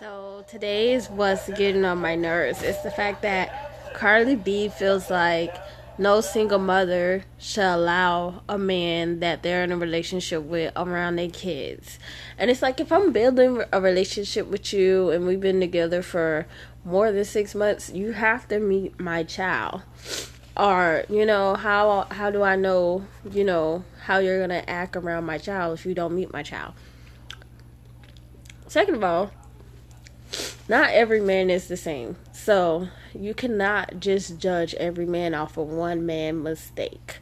So today is what's getting on my nerves. It's the fact that Cardi B feels like no single mother should allow a man that they're in a relationship with around their kids. And it's like if I'm building a relationship with you and we've been together for more than six months, you have to meet my child. Or, you know, how how do I know, you know, how you're gonna act around my child if you don't meet my child? Second of all, not every man is the same. So you cannot just judge every man off of one man mistake.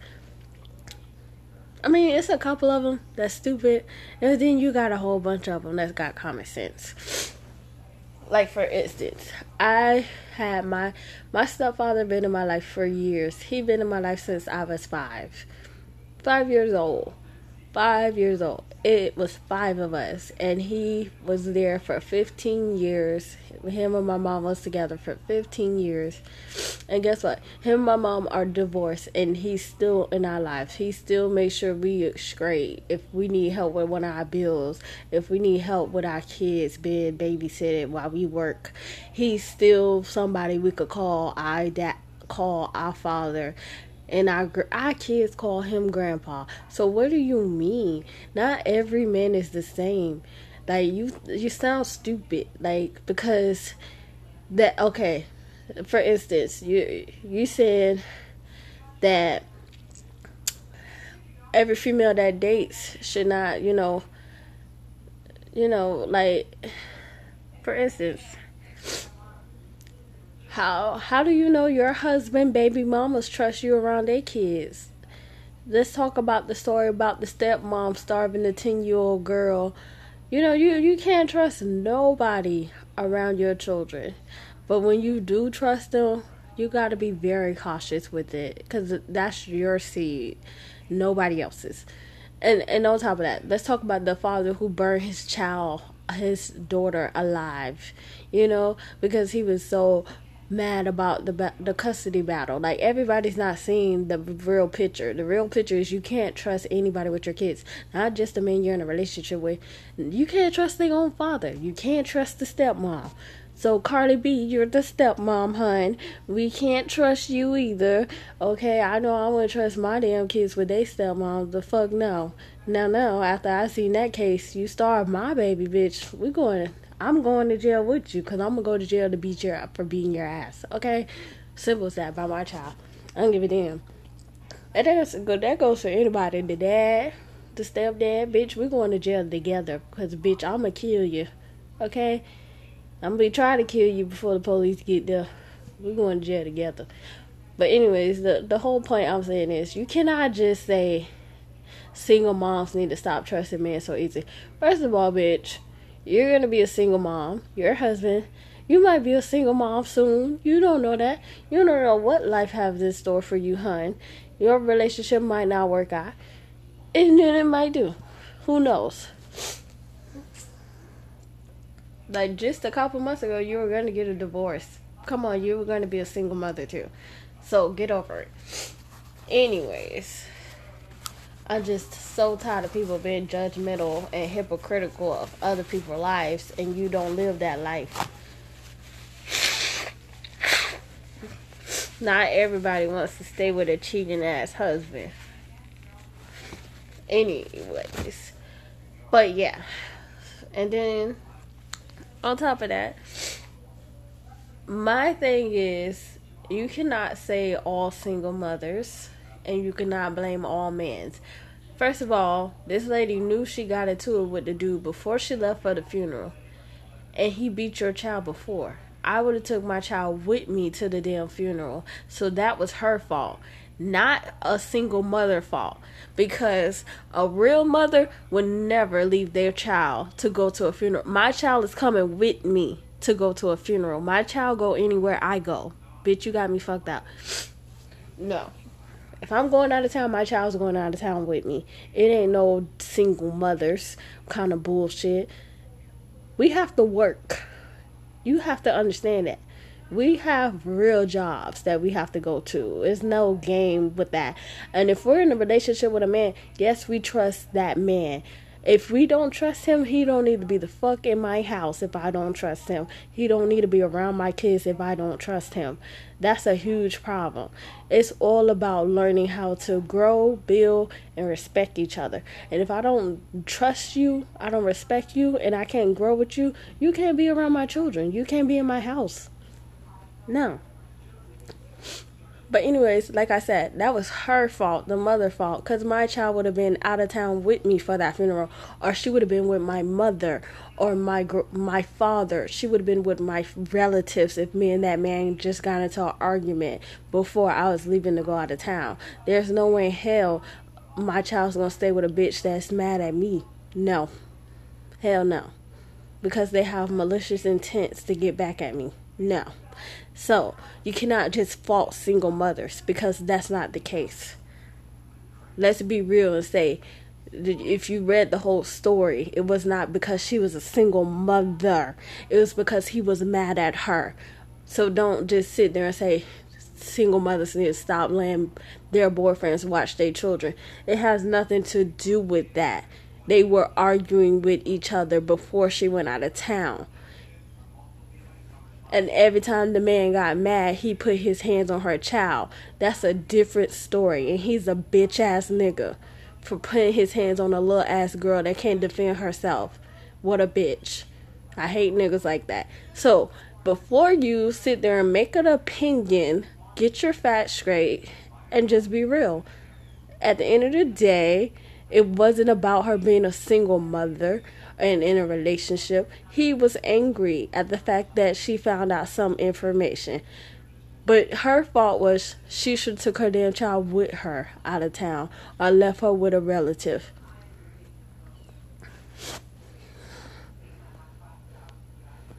I mean, it's a couple of them that's stupid, and then you got a whole bunch of them that's got common sense. Like for instance, I had my my stepfather been in my life for years. He been in my life since I was five, five years old five years old. It was five of us, and he was there for 15 years. Him and my mom was together for 15 years. And guess what? Him and my mom are divorced, and he's still in our lives. He still makes sure we straight. If we need help with one of our bills, if we need help with our kids being babysitted while we work, he's still somebody we could call our dad, call our father and our our kids call him grandpa. So what do you mean? Not every man is the same. Like you you sound stupid. Like because that okay. For instance, you you said that every female that dates should not, you know, you know, like for instance, how how do you know your husband, baby mamas trust you around their kids? Let's talk about the story about the stepmom starving the ten year old girl. You know, you you can't trust nobody around your children. But when you do trust them, you got to be very cautious with it cuz that's your seed, nobody else's. And and on top of that, let's talk about the father who burned his child his daughter alive, you know, because he was so mad about the the custody battle. Like everybody's not seeing the real picture. The real picture is you can't trust anybody with your kids. Not just the man you're in a relationship with. You can't trust their own father. You can't trust the stepmom. So Cardi B, you're the stepmom, hun. We can't trust you either. Okay, I know I wouldn't trust my damn kids with their stepmom. The fuck no. Now, no. After I seen that case, you starved my baby, bitch. We going I'm going to jail with you because I'm gonna go to jail to beat your up for beating your ass. Okay, simple as that by my child. I don't give a damn. And that's good. That goes for anybody. The dad, the stepdad, bitch. We're going to jail together because bitch, I'm gonna kill you. Okay, I'm gonna be trying to kill you before the police get there. We're going to jail together. But anyways, the the whole point I'm saying is you cannot just say single moms need to stop trusting men so easy. First of all, bitch you're going to be a single mom. Your husband, you might be a single mom soon. You don't know that. You don't know what life has in store for you, hun. Your relationship might not work out. And then it might do. Who knows? Like just a couple months ago, you were going to get a divorce. Come on, you were going to be a single mother too. So get over it. Anyways. I'm just so tired of people being judgmental and hypocritical of other people's lives and you don't live that life. Not everybody wants to stay with a cheating ass husband. Anyways. But yeah. And then on top of that, my thing is you cannot say all single mothers and you cannot blame all men. First of all, this lady knew she got into it with the dude before she left for the funeral, and he beat your child before. I would have took my child with me to the damn funeral, so that was her fault, not a single mother fault. Because a real mother would never leave their child to go to a funeral. My child is coming with me to go to a funeral. My child go anywhere I go. Bitch, you got me fucked up. No. If I'm going out of town, my child's going out of town with me. It ain't no single mothers kind of bullshit. We have to work. You have to understand that. We have real jobs that we have to go to. There's no game with that. And if we're in a relationship with a man, yes, we trust that man. If we don't trust him, he don't need to be the fuck in my house if I don't trust him. He don't need to be around my kids if I don't trust him. That's a huge problem. It's all about learning how to grow, build, and respect each other. And if I don't trust you, I don't respect you, and I can't grow with you, you can't be around my children. You can't be in my house. No. But anyways, like I said, that was her fault, the mother fault, because my child would have been out of town with me for that funeral, or she would have been with my mother or my my father. She would have been with my relatives if me and that man just got into an argument before I was leaving to go out of town. There's no way in hell my child's gonna stay with a bitch that's mad at me. No, hell no, because they have malicious intents to get back at me. No. So, you cannot just fault single mothers because that's not the case. Let's be real and say, if you read the whole story, it was not because she was a single mother, it was because he was mad at her. So, don't just sit there and say, single mothers need to stop letting their boyfriends watch their children. It has nothing to do with that. They were arguing with each other before she went out of town. And every time the man got mad, he put his hands on her child. That's a different story. And he's a bitch ass nigga for putting his hands on a little ass girl that can't defend herself. What a bitch. I hate niggas like that. So, before you sit there and make an opinion, get your facts straight and just be real. At the end of the day, it wasn't about her being a single mother and in a relationship. He was angry at the fact that she found out some information. But her fault was she should took her damn child with her out of town or left her with a relative.